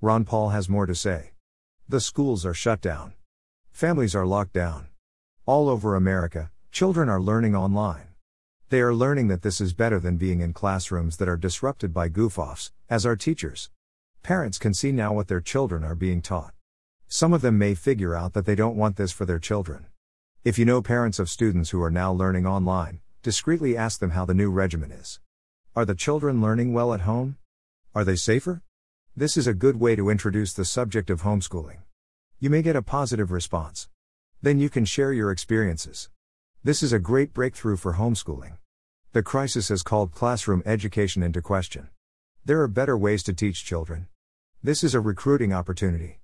Ron Paul has more to say. The schools are shut down. Families are locked down. All over America, children are learning online. They are learning that this is better than being in classrooms that are disrupted by goof offs, as are teachers. Parents can see now what their children are being taught. Some of them may figure out that they don't want this for their children. If you know parents of students who are now learning online, discreetly ask them how the new regimen is. Are the children learning well at home? Are they safer? This is a good way to introduce the subject of homeschooling. You may get a positive response. Then you can share your experiences. This is a great breakthrough for homeschooling. The crisis has called classroom education into question. There are better ways to teach children. This is a recruiting opportunity.